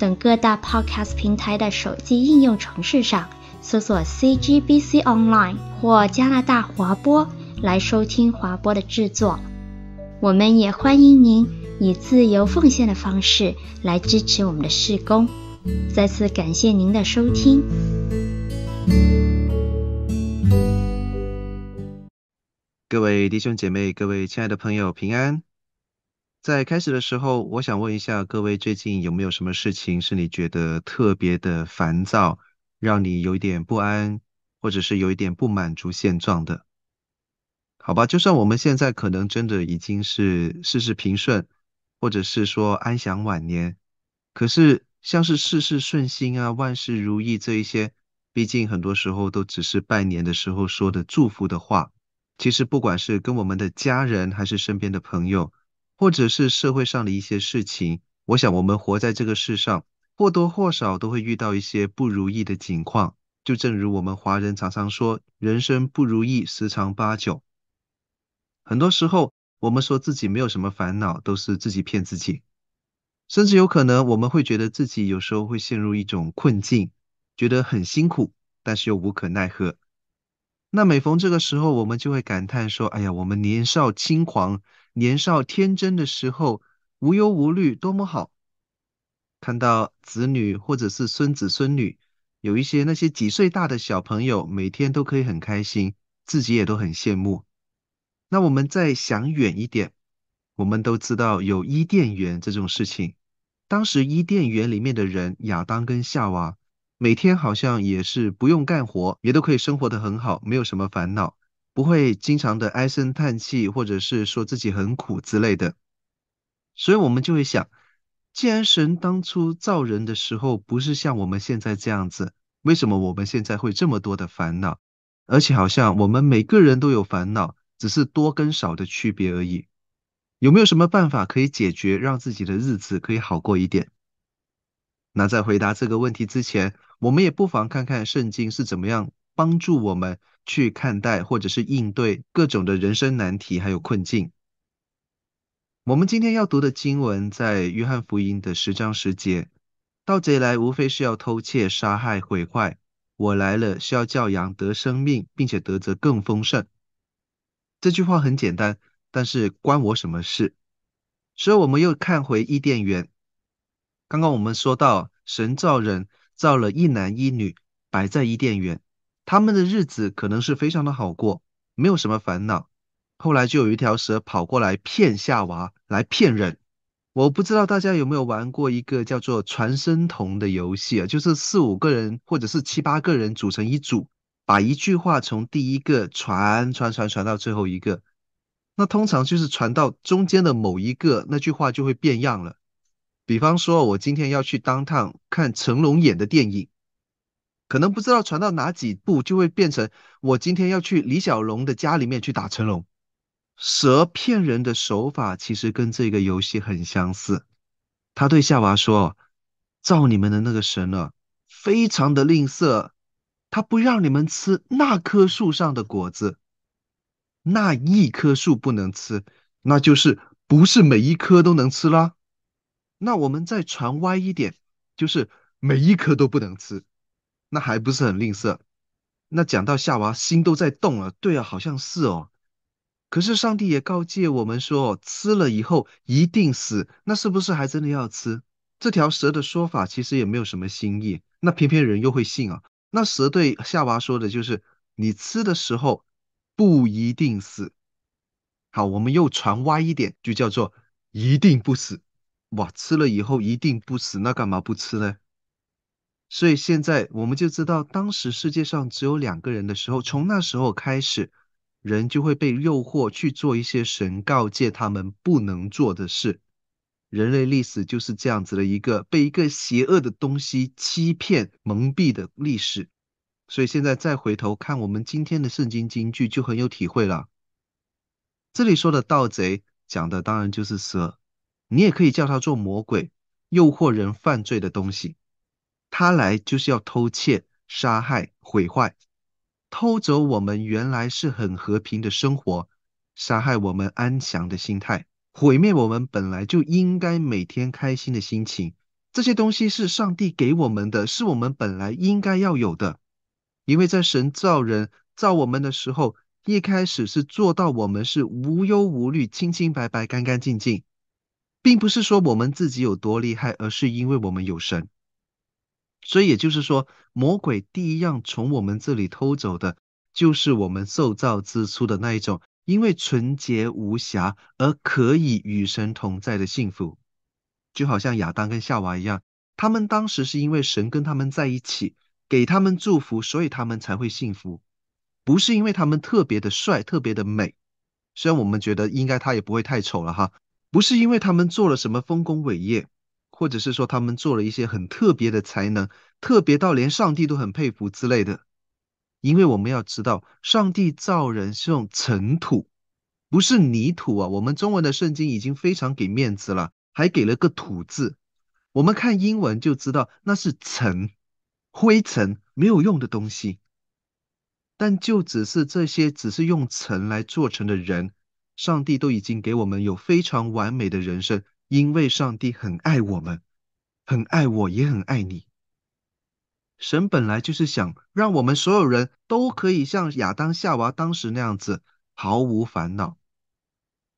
等各大 Podcast 平台的手机应用程式上搜索 CGBC Online 或加拿大华播来收听华播的制作。我们也欢迎您以自由奉献的方式来支持我们的事工。再次感谢您的收听。各位弟兄姐妹，各位亲爱的朋友，平安。在开始的时候，我想问一下各位，最近有没有什么事情是你觉得特别的烦躁，让你有一点不安，或者是有一点不满足现状的？好吧，就算我们现在可能真的已经是事事平顺，或者是说安享晚年，可是像是事事顺心啊、万事如意这一些，毕竟很多时候都只是拜年的时候说的祝福的话。其实，不管是跟我们的家人，还是身边的朋友，或者是社会上的一些事情，我想我们活在这个世上，或多或少都会遇到一些不如意的境况。就正如我们华人常常说，人生不如意十常八九。很多时候，我们说自己没有什么烦恼，都是自己骗自己。甚至有可能，我们会觉得自己有时候会陷入一种困境，觉得很辛苦，但是又无可奈何。那每逢这个时候，我们就会感叹说：“哎呀，我们年少轻狂、年少天真的时候，无忧无虑，多么好！”看到子女或者是孙子孙女，有一些那些几岁大的小朋友，每天都可以很开心，自己也都很羡慕。那我们再想远一点，我们都知道有伊甸园这种事情。当时伊甸园里面的人，亚当跟夏娃。每天好像也是不用干活，也都可以生活得很好，没有什么烦恼，不会经常的唉声叹气，或者是说自己很苦之类的。所以我们就会想，既然神当初造人的时候不是像我们现在这样子，为什么我们现在会这么多的烦恼？而且好像我们每个人都有烦恼，只是多跟少的区别而已。有没有什么办法可以解决，让自己的日子可以好过一点？那在回答这个问题之前，我们也不妨看看圣经是怎么样帮助我们去看待或者是应对各种的人生难题还有困境。我们今天要读的经文在约翰福音的十章十节：“盗贼来，无非是要偷窃、杀害、毁坏。我来了，是要叫羊得生命，并且得着更丰盛。”这句话很简单，但是关我什么事？所以我们又看回伊甸园。刚刚我们说到，神造人，造了一男一女，摆在伊甸园，他们的日子可能是非常的好过，没有什么烦恼。后来就有一条蛇跑过来骗夏娃，来骗人。我不知道大家有没有玩过一个叫做传声筒的游戏啊，就是四五个人或者是七八个人组成一组，把一句话从第一个传传传传到最后一个，那通常就是传到中间的某一个，那句话就会变样了。比方说，我今天要去当趟看成龙演的电影，可能不知道传到哪几步，就会变成我今天要去李小龙的家里面去打成龙。蛇骗人的手法其实跟这个游戏很相似。他对夏娃说：“造你们的那个神呢，非常的吝啬，他不让你们吃那棵树上的果子，那一棵树不能吃，那就是不是每一棵都能吃啦。”那我们再传歪一点，就是每一颗都不能吃，那还不是很吝啬？那讲到夏娃心都在动了，对啊，好像是哦。可是上帝也告诫我们说，吃了以后一定死，那是不是还真的要吃？这条蛇的说法其实也没有什么新意，那偏偏人又会信啊。那蛇对夏娃说的就是，你吃的时候不一定死。好，我们又传歪一点，就叫做一定不死。哇，吃了以后一定不死，那干嘛不吃呢？所以现在我们就知道，当时世界上只有两个人的时候，从那时候开始，人就会被诱惑去做一些神告诫他们不能做的事。人类历史就是这样子的一个被一个邪恶的东西欺骗、蒙蔽的历史。所以现在再回头看我们今天的圣经金句，就很有体会了。这里说的盗贼，讲的当然就是蛇，你也可以叫它做魔鬼，诱惑人犯罪的东西。他来就是要偷窃、杀害、毁坏，偷走我们原来是很和平的生活，杀害我们安详的心态。毁灭我们本来就应该每天开心的心情，这些东西是上帝给我们的，是我们本来应该要有的。因为在神造人、造我们的时候，一开始是做到我们是无忧无虑、清清白白、干干净净，并不是说我们自己有多厉害，而是因为我们有神。所以也就是说，魔鬼第一样从我们这里偷走的，就是我们受造之初的那一种。因为纯洁无瑕而可以与神同在的幸福，就好像亚当跟夏娃一样，他们当时是因为神跟他们在一起，给他们祝福，所以他们才会幸福，不是因为他们特别的帅、特别的美。虽然我们觉得应该他也不会太丑了哈，不是因为他们做了什么丰功伟业，或者是说他们做了一些很特别的才能，特别到连上帝都很佩服之类的。因为我们要知道，上帝造人是用尘土，不是泥土啊。我们中文的圣经已经非常给面子了，还给了个土字。我们看英文就知道那是尘，灰尘，没有用的东西。但就只是这些，只是用尘来做成的人，上帝都已经给我们有非常完美的人生，因为上帝很爱我们，很爱我，也很爱你。神本来就是想让我们所有人都可以像亚当夏娃当时那样子毫无烦恼，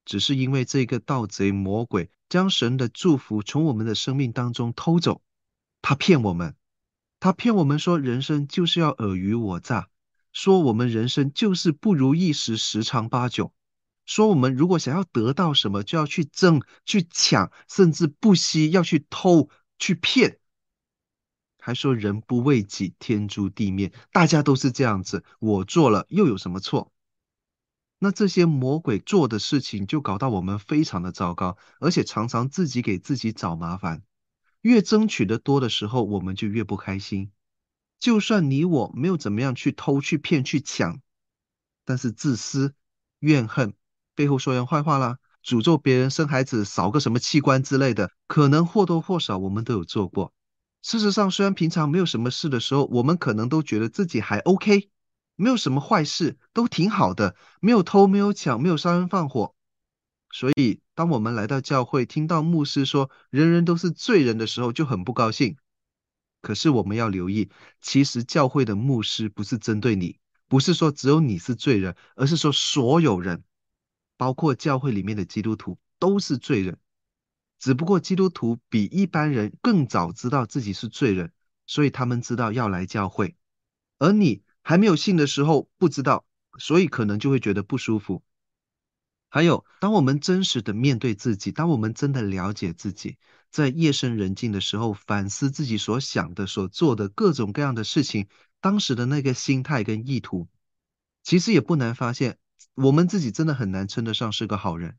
只是因为这个盗贼魔鬼将神的祝福从我们的生命当中偷走，他骗我们，他骗我们说人生就是要尔虞我诈，说我们人生就是不如意事十常八九，说我们如果想要得到什么就要去争去抢，甚至不惜要去偷去骗。还说人不为己，天诛地灭，大家都是这样子，我做了又有什么错？那这些魔鬼做的事情就搞到我们非常的糟糕，而且常常自己给自己找麻烦。越争取的多的时候，我们就越不开心。就算你我没有怎么样去偷、去骗、去抢，但是自私、怨恨，背后说人坏话啦，诅咒别人生孩子少个什么器官之类的，可能或多或少我们都有做过。事实上，虽然平常没有什么事的时候，我们可能都觉得自己还 OK，没有什么坏事，都挺好的，没有偷，没有抢，没有杀人放火。所以，当我们来到教会，听到牧师说人人都是罪人的时候，就很不高兴。可是我们要留意，其实教会的牧师不是针对你，不是说只有你是罪人，而是说所有人，包括教会里面的基督徒都是罪人。只不过基督徒比一般人更早知道自己是罪人，所以他们知道要来教会，而你还没有信的时候不知道，所以可能就会觉得不舒服。还有，当我们真实的面对自己，当我们真的了解自己，在夜深人静的时候反思自己所想的、所做的各种各样的事情，当时的那个心态跟意图，其实也不难发现，我们自己真的很难称得上是个好人。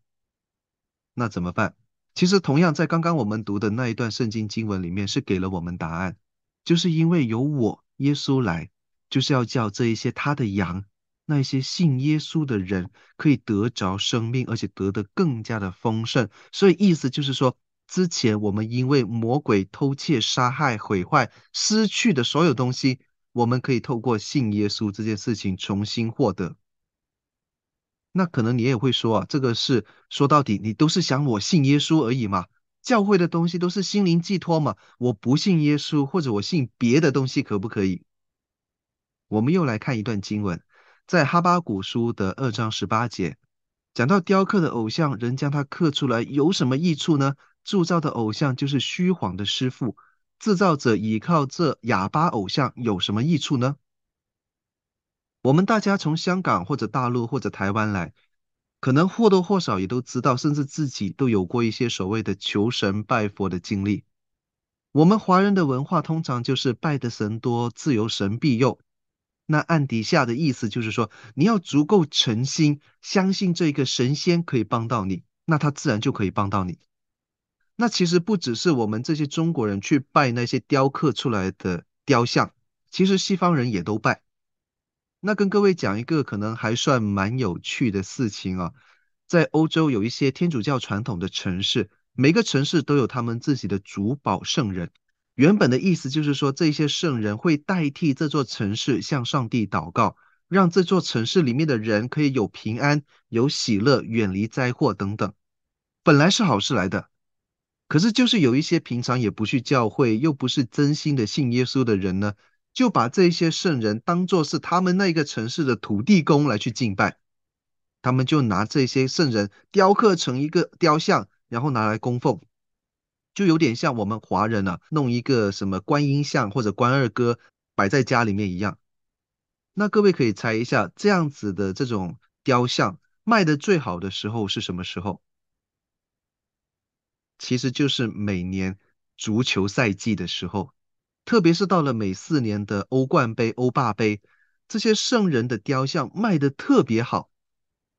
那怎么办？其实，同样在刚刚我们读的那一段圣经经文里面，是给了我们答案，就是因为有我耶稣来，就是要叫这一些他的羊，那些信耶稣的人，可以得着生命，而且得的更加的丰盛。所以意思就是说，之前我们因为魔鬼偷窃、杀害、毁坏失去的所有东西，我们可以透过信耶稣这件事情重新获得。那可能你也会说啊，这个是说到底，你都是想我信耶稣而已嘛？教会的东西都是心灵寄托嘛？我不信耶稣，或者我信别的东西，可不可以？我们又来看一段经文，在哈巴谷书的二章十八节，讲到雕刻的偶像，人将它刻出来有什么益处呢？铸造的偶像就是虚谎的师傅，制造者倚靠这哑巴偶像有什么益处呢？我们大家从香港或者大陆或者台湾来，可能或多或少也都知道，甚至自己都有过一些所谓的求神拜佛的经历。我们华人的文化通常就是拜的神多，自由神庇佑。那暗底下的意思就是说，你要足够诚心相信这个神仙可以帮到你，那他自然就可以帮到你。那其实不只是我们这些中国人去拜那些雕刻出来的雕像，其实西方人也都拜。那跟各位讲一个可能还算蛮有趣的事情啊，在欧洲有一些天主教传统的城市，每个城市都有他们自己的主保圣人。原本的意思就是说，这些圣人会代替这座城市向上帝祷告，让这座城市里面的人可以有平安、有喜乐、远离灾祸等等。本来是好事来的。可是，就是有一些平常也不去教会，又不是真心的信耶稣的人呢，就把这些圣人当作是他们那个城市的土地公来去敬拜。他们就拿这些圣人雕刻成一个雕像，然后拿来供奉，就有点像我们华人啊，弄一个什么观音像或者关二哥摆在家里面一样。那各位可以猜一下，这样子的这种雕像卖的最好的时候是什么时候？其实就是每年足球赛季的时候，特别是到了每四年的欧冠杯、欧霸杯，这些圣人的雕像卖的特别好。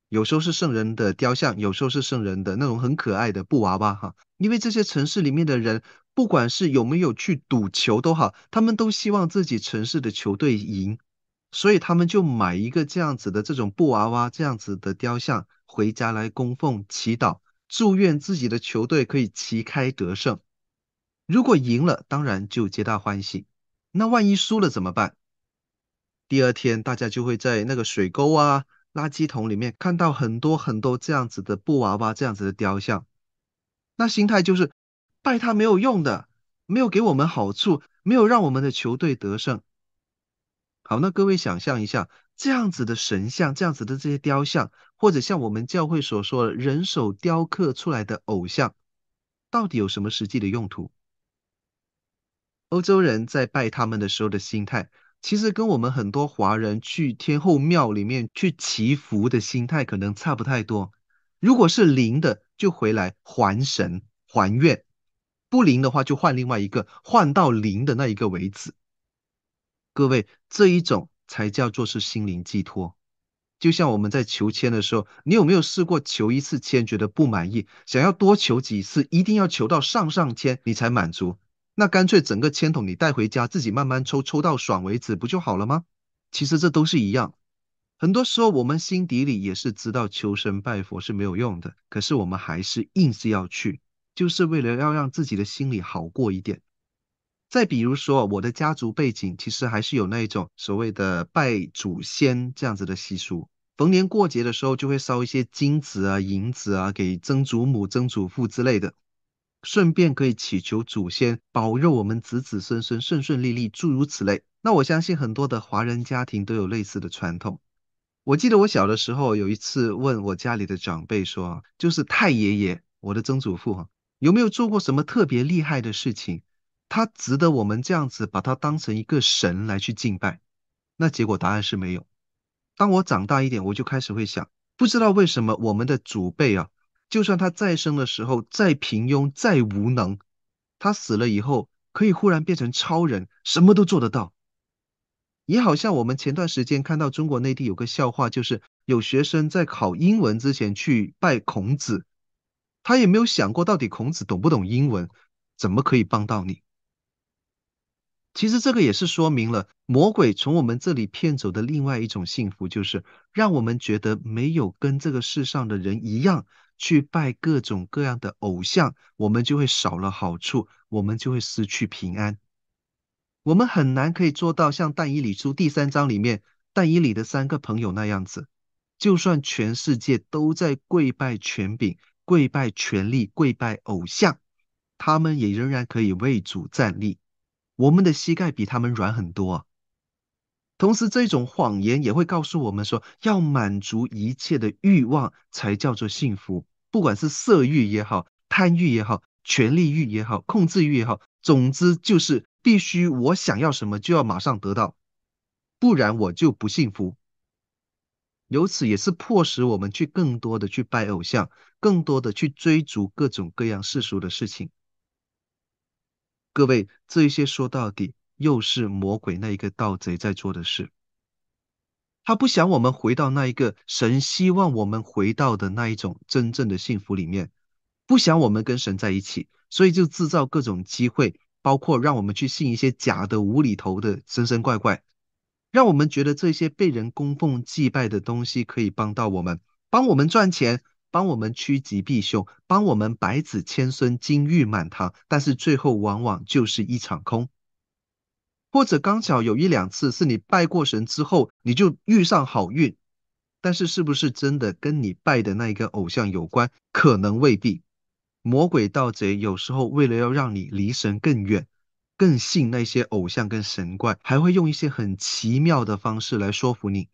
有时候是圣人的雕像，有时候是圣人的那种很可爱的布娃娃哈。因为这些城市里面的人，不管是有没有去赌球都好，他们都希望自己城市的球队赢，所以他们就买一个这样子的这种布娃娃，这样子的雕像回家来供奉祈祷。祝愿自己的球队可以旗开得胜。如果赢了，当然就皆大欢喜。那万一输了怎么办？第二天，大家就会在那个水沟啊、垃圾桶里面看到很多很多这样子的布娃娃、这样子的雕像。那心态就是拜他没有用的，没有给我们好处，没有让我们的球队得胜。好，那各位想象一下。这样子的神像，这样子的这些雕像，或者像我们教会所说的人手雕刻出来的偶像，到底有什么实际的用途？欧洲人在拜他们的时候的心态，其实跟我们很多华人去天后庙里面去祈福的心态可能差不太多。如果是灵的，就回来还神还愿；不灵的话，就换另外一个，换到灵的那一个为止。各位，这一种。才叫做是心灵寄托。就像我们在求签的时候，你有没有试过求一次签觉得不满意，想要多求几次，一定要求到上上签你才满足？那干脆整个签筒你带回家，自己慢慢抽，抽到爽为止，不就好了吗？其实这都是一样。很多时候我们心底里也是知道求神拜佛是没有用的，可是我们还是硬是要去，就是为了要让自己的心里好过一点。再比如说，我的家族背景其实还是有那一种所谓的拜祖先这样子的习俗，逢年过节的时候就会烧一些金子啊、银子啊给曾祖母、曾祖父之类的，顺便可以祈求祖先保佑我们子子孙孙顺顺利利，诸如此类。那我相信很多的华人家庭都有类似的传统。我记得我小的时候有一次问我家里的长辈说，就是太爷爷，我的曾祖父哈，有没有做过什么特别厉害的事情？他值得我们这样子把他当成一个神来去敬拜？那结果答案是没有。当我长大一点，我就开始会想，不知道为什么我们的祖辈啊，就算他再生的时候再平庸、再无能，他死了以后可以忽然变成超人，什么都做得到。也好像我们前段时间看到中国内地有个笑话，就是有学生在考英文之前去拜孔子，他也没有想过到底孔子懂不懂英文，怎么可以帮到你？其实这个也是说明了魔鬼从我们这里骗走的另外一种幸福，就是让我们觉得没有跟这个世上的人一样去拜各种各样的偶像，我们就会少了好处，我们就会失去平安。我们很难可以做到像但以理书第三章里面但以理的三个朋友那样子，就算全世界都在跪拜权柄、跪拜权力、跪拜偶像，他们也仍然可以为主站立。我们的膝盖比他们软很多。同时，这种谎言也会告诉我们说，要满足一切的欲望才叫做幸福。不管是色欲也好，贪欲也好，权力欲也好，控制欲也好，总之就是必须我想要什么就要马上得到，不然我就不幸福。由此也是迫使我们去更多的去拜偶像，更多的去追逐各种各样世俗的事情。各位，这一些说到底又是魔鬼那一个盗贼在做的事。他不想我们回到那一个神希望我们回到的那一种真正的幸福里面，不想我们跟神在一起，所以就制造各种机会，包括让我们去信一些假的、无厘头的神神怪怪，让我们觉得这些被人供奉祭拜的东西可以帮到我们，帮我们赚钱，帮我们趋吉避凶，帮我们百子千孙、金玉满堂，但是最后往往就是一场空。或者刚巧有一两次是你拜过神之后，你就遇上好运，但是是不是真的跟你拜的那一个偶像有关？可能未必。魔鬼盗贼有时候为了要让你离神更远，更信那些偶像跟神怪，还会用一些很奇妙的方式来说服你。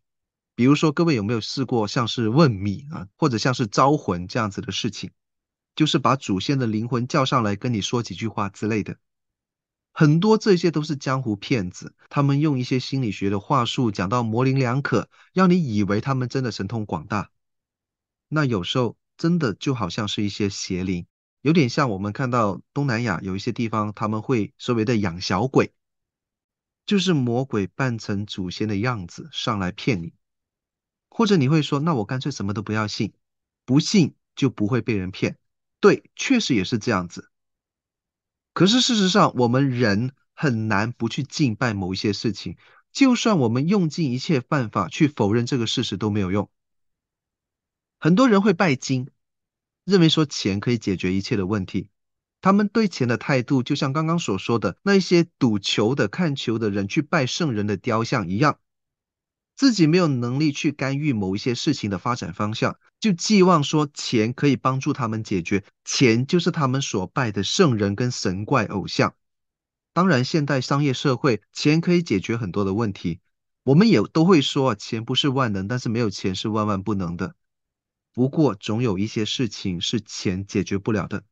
比如说，各位有没有试过像是问米啊，或者像是招魂这样子的事情？就是把祖先的灵魂叫上来跟你说几句话之类的。很多这些都是江湖骗子，他们用一些心理学的话术讲到模棱两可，让你以为他们真的神通广大。那有时候真的就好像是一些邪灵，有点像我们看到东南亚有一些地方他们会所谓的养小鬼，就是魔鬼扮成祖先的样子上来骗你。或者你会说，那我干脆什么都不要信，不信就不会被人骗。对，确实也是这样子。可是事实上，我们人很难不去敬拜某一些事情，就算我们用尽一切办法去否认这个事实都没有用。很多人会拜金，认为说钱可以解决一切的问题。他们对钱的态度，就像刚刚所说的那些赌球的、看球的人去拜圣人的雕像一样。自己没有能力去干预某一些事情的发展方向，就寄望说钱可以帮助他们解决，钱就是他们所拜的圣人跟神怪偶像。当然，现代商业社会，钱可以解决很多的问题，我们也都会说钱不是万能，但是没有钱是万万不能的。不过，总有一些事情是钱解决不了的。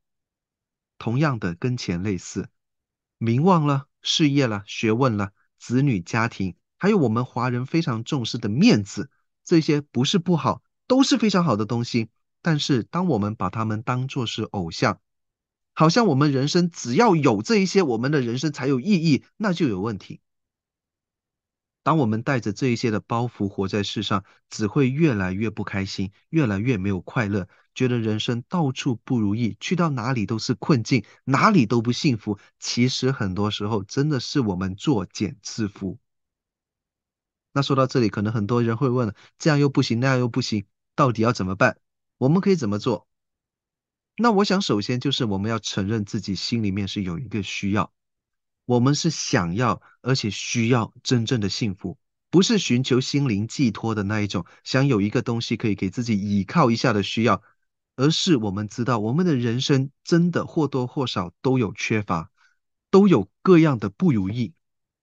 同样的，跟钱类似，名望了、事业了、学问了、子女家庭。还有我们华人非常重视的面子，这些不是不好，都是非常好的东西。但是当我们把它们当作是偶像，好像我们人生只要有这一些，我们的人生才有意义，那就有问题。当我们带着这一些的包袱活在世上，只会越来越不开心，越来越没有快乐，觉得人生到处不如意，去到哪里都是困境，哪里都不幸福。其实很多时候真的是我们作茧自缚。那说到这里，可能很多人会问了：这样又不行，那样又不行，到底要怎么办？我们可以怎么做？那我想，首先就是我们要承认自己心里面是有一个需要，我们是想要而且需要真正的幸福，不是寻求心灵寄托的那一种，想有一个东西可以给自己依靠一下的需要，而是我们知道我们的人生真的或多或少都有缺乏，都有各样的不如意。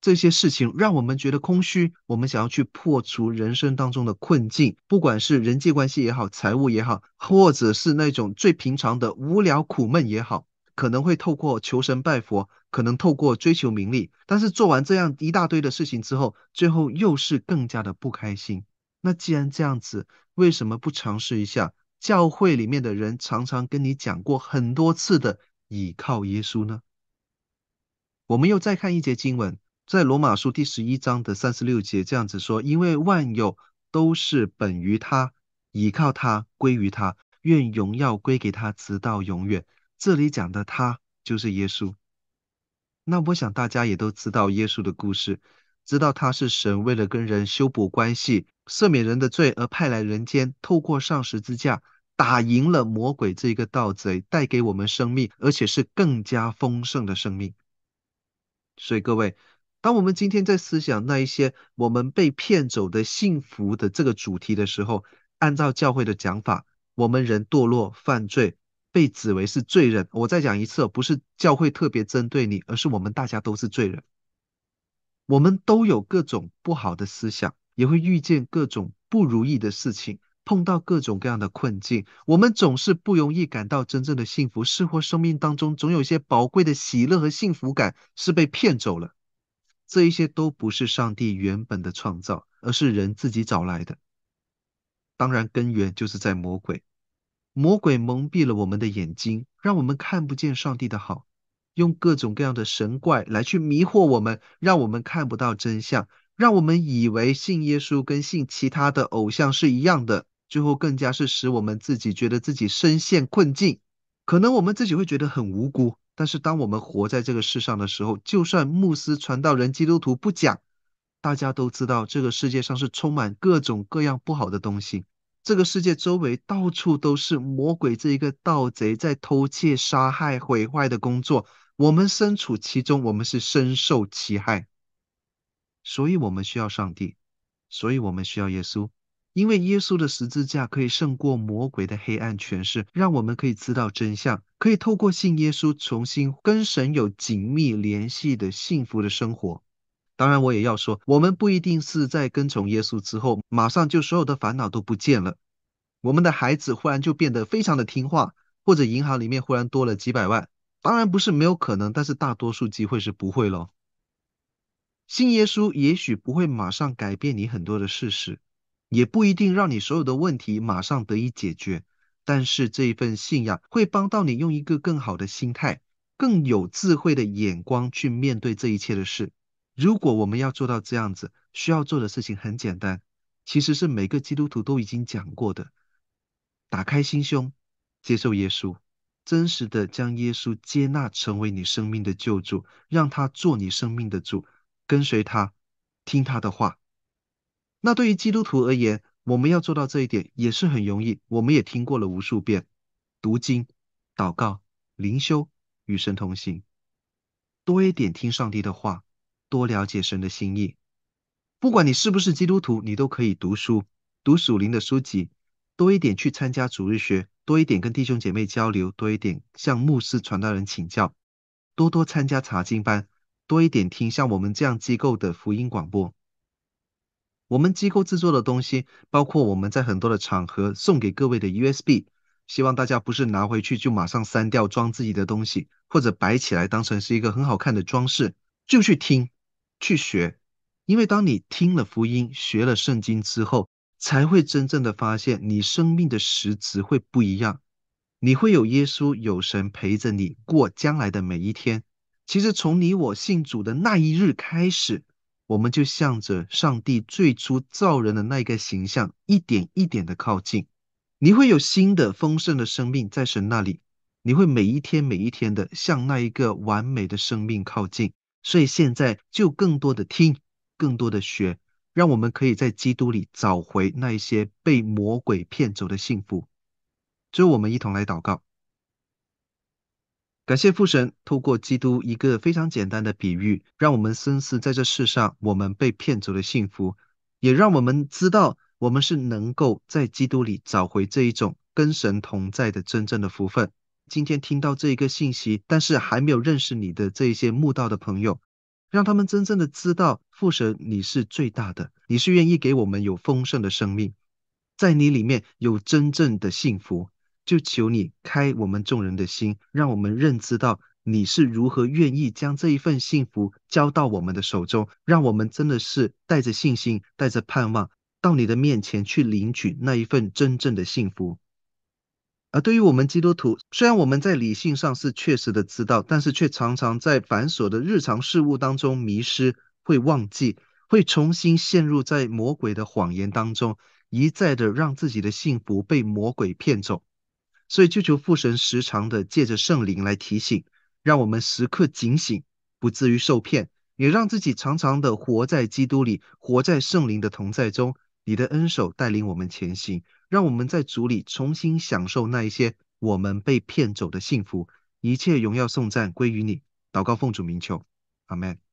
这些事情让我们觉得空虚，我们想要去破除人生当中的困境，不管是人际关系也好，财务也好，或者是那种最平常的无聊苦闷也好，可能会透过求神拜佛，可能透过追求名利，但是做完这样一大堆的事情之后，最后又是更加的不开心。那既然这样子，为什么不尝试一下教会里面的人常常跟你讲过很多次的倚靠耶稣呢？我们又再看一节经文。在罗马书第十一章的三十六节这样子说：“因为万有都是本于他，倚靠他，归于他，愿荣耀归给他，直到永远。”这里讲的他就是耶稣。那我想大家也都知道耶稣的故事，知道他是神为了跟人修补关系、赦免人的罪而派来人间，透过上十字架打赢了魔鬼这个盗贼，带给我们生命，而且是更加丰盛的生命。所以各位。当我们今天在思想那一些我们被骗走的幸福的这个主题的时候，按照教会的讲法，我们人堕落犯罪，被指为是罪人。我再讲一次，不是教会特别针对你，而是我们大家都是罪人。我们都有各种不好的思想，也会遇见各种不如意的事情，碰到各种各样的困境。我们总是不容易感到真正的幸福，生活生命当中总有一些宝贵的喜乐和幸福感是被骗走了。这一些都不是上帝原本的创造，而是人自己找来的。当然，根源就是在魔鬼。魔鬼蒙蔽了我们的眼睛，让我们看不见上帝的好，用各种各样的神怪来去迷惑我们，让我们看不到真相，让我们以为信耶稣跟信其他的偶像是一样的。最后，更加是使我们自己觉得自己深陷困境。可能我们自己会觉得很无辜，但是当我们活在这个世上的时候，就算牧师、传道人、基督徒不讲，大家都知道这个世界上是充满各种各样不好的东西。这个世界周围到处都是魔鬼这一个盗贼在偷窃、杀害、毁坏的工作。我们身处其中，我们是深受其害。所以我们需要上帝，所以我们需要耶稣。因为耶稣的十字架可以胜过魔鬼的黑暗权势，让我们可以知道真相，可以透过信耶稣重新跟神有紧密联系的幸福的生活。当然，我也要说，我们不一定是在跟从耶稣之后，马上就所有的烦恼都不见了。我们的孩子忽然就变得非常的听话，或者银行里面忽然多了几百万，当然不是没有可能，但是大多数机会是不会咯。信耶稣也许不会马上改变你很多的事实。也不一定让你所有的问题马上得以解决，但是这一份信仰会帮到你用一个更好的心态、更有智慧的眼光去面对这一切的事。如果我们要做到这样子，需要做的事情很简单，其实是每个基督徒都已经讲过的：打开心胸，接受耶稣，真实的将耶稣接纳成为你生命的救主，让他做你生命的主，跟随他，听他的话。那对于基督徒而言，我们要做到这一点也是很容易。我们也听过了无数遍：读经、祷告、灵修、与神同行，多一点听上帝的话，多了解神的心意。不管你是不是基督徒，你都可以读书，读属灵的书籍，多一点去参加主日学，多一点跟弟兄姐妹交流，多一点向牧师、传道人请教，多多参加查经班，多一点听像我们这样机构的福音广播。我们机构制作的东西，包括我们在很多的场合送给各位的 USB，希望大家不是拿回去就马上删掉装自己的东西，或者摆起来当成是一个很好看的装饰，就去听、去学。因为当你听了福音、学了圣经之后，才会真正的发现你生命的实质会不一样。你会有耶稣、有神陪着你过将来的每一天。其实从你我信主的那一日开始。我们就向着上帝最初造人的那个形象，一点一点的靠近。你会有新的丰盛的生命在神那里，你会每一天每一天的向那一个完美的生命靠近。所以现在就更多的听，更多的学，让我们可以在基督里找回那一些被魔鬼骗走的幸福。最后，我们一同来祷告。感谢父神透过基督一个非常简单的比喻，让我们深思在这世上我们被骗走的幸福，也让我们知道我们是能够在基督里找回这一种跟神同在的真正的福分。今天听到这一个信息，但是还没有认识你的这一些慕道的朋友，让他们真正的知道父神你是最大的，你是愿意给我们有丰盛的生命，在你里面有真正的幸福。就求你开我们众人的心，让我们认知到你是如何愿意将这一份幸福交到我们的手中，让我们真的是带着信心、带着盼望到你的面前去领取那一份真正的幸福。而对于我们基督徒，虽然我们在理性上是确实的知道，但是却常常在繁琐的日常事务当中迷失，会忘记，会重新陷入在魔鬼的谎言当中，一再的让自己的幸福被魔鬼骗走。所以，就求父神时常的借着圣灵来提醒，让我们时刻警醒，不至于受骗；也让自己常常的活在基督里，活在圣灵的同在中。你的恩手带领我们前行，让我们在主里重新享受那一些我们被骗走的幸福。一切荣耀颂赞归于你。祷告奉主名求，阿门。